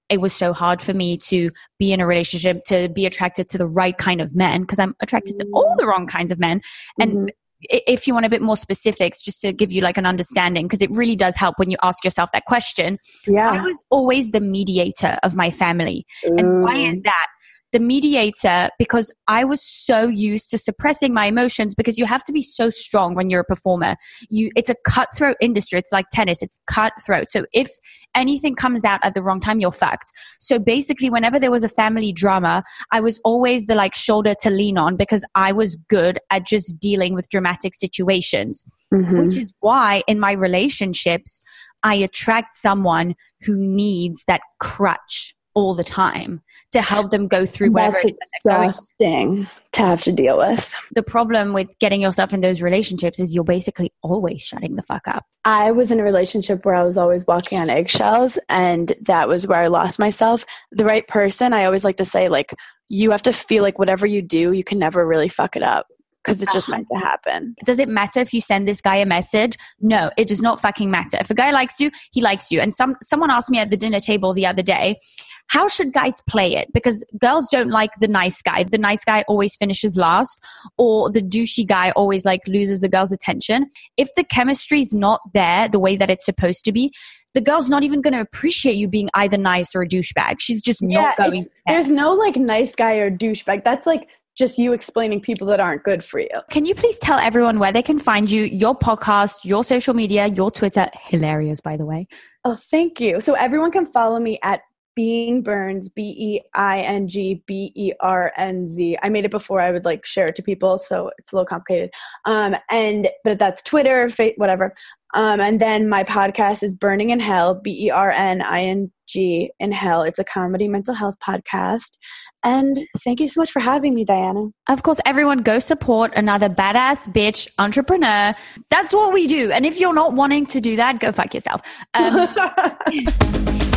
it was so hard for me to be in a relationship, to be attracted to the right kind of men, because I'm attracted to all the wrong kinds of men. And mm-hmm. if you want a bit more specifics, just to give you like an understanding, because it really does help when you ask yourself that question. Yeah. I was always the mediator of my family. Ooh. And why is that? The mediator because I was so used to suppressing my emotions because you have to be so strong when you're a performer. You, it's a cutthroat industry. It's like tennis. It's cutthroat. So if anything comes out at the wrong time, you're fucked. So basically, whenever there was a family drama, I was always the like shoulder to lean on because I was good at just dealing with dramatic situations, mm-hmm. which is why in my relationships, I attract someone who needs that crutch all the time to help them go through whatever That's exhausting to have to deal with. The problem with getting yourself in those relationships is you're basically always shutting the fuck up. I was in a relationship where I was always walking on eggshells and that was where I lost myself. The right person, I always like to say like you have to feel like whatever you do, you can never really fuck it up because it's just uh-huh. meant to happen. Does it matter if you send this guy a message? No, it does not fucking matter. If a guy likes you, he likes you. And some someone asked me at the dinner table the other day, how should guys play it? Because girls don't like the nice guy. The nice guy always finishes last, or the douchey guy always like loses the girl's attention. If the chemistry is not there the way that it's supposed to be, the girl's not even going to appreciate you being either nice or a douchebag. She's just yeah, not going. There's no like nice guy or douchebag. That's like just you explaining people that aren't good for you. Can you please tell everyone where they can find you, your podcast, your social media, your Twitter? Hilarious, by the way. Oh, thank you. So everyone can follow me at Being Bernz B E I N G B E R N Z. I made it before I would like share it to people, so it's a little complicated. Um, and but that's Twitter, fa- whatever. Um, and then my podcast is Berning in Hell, B E R N I N G in Hell. It's a comedy mental health podcast. And thank you so much for having me, Diana. Of course, everyone go support another badass bitch entrepreneur. That's what we do. And if you're not wanting to do that, go fuck yourself. Um,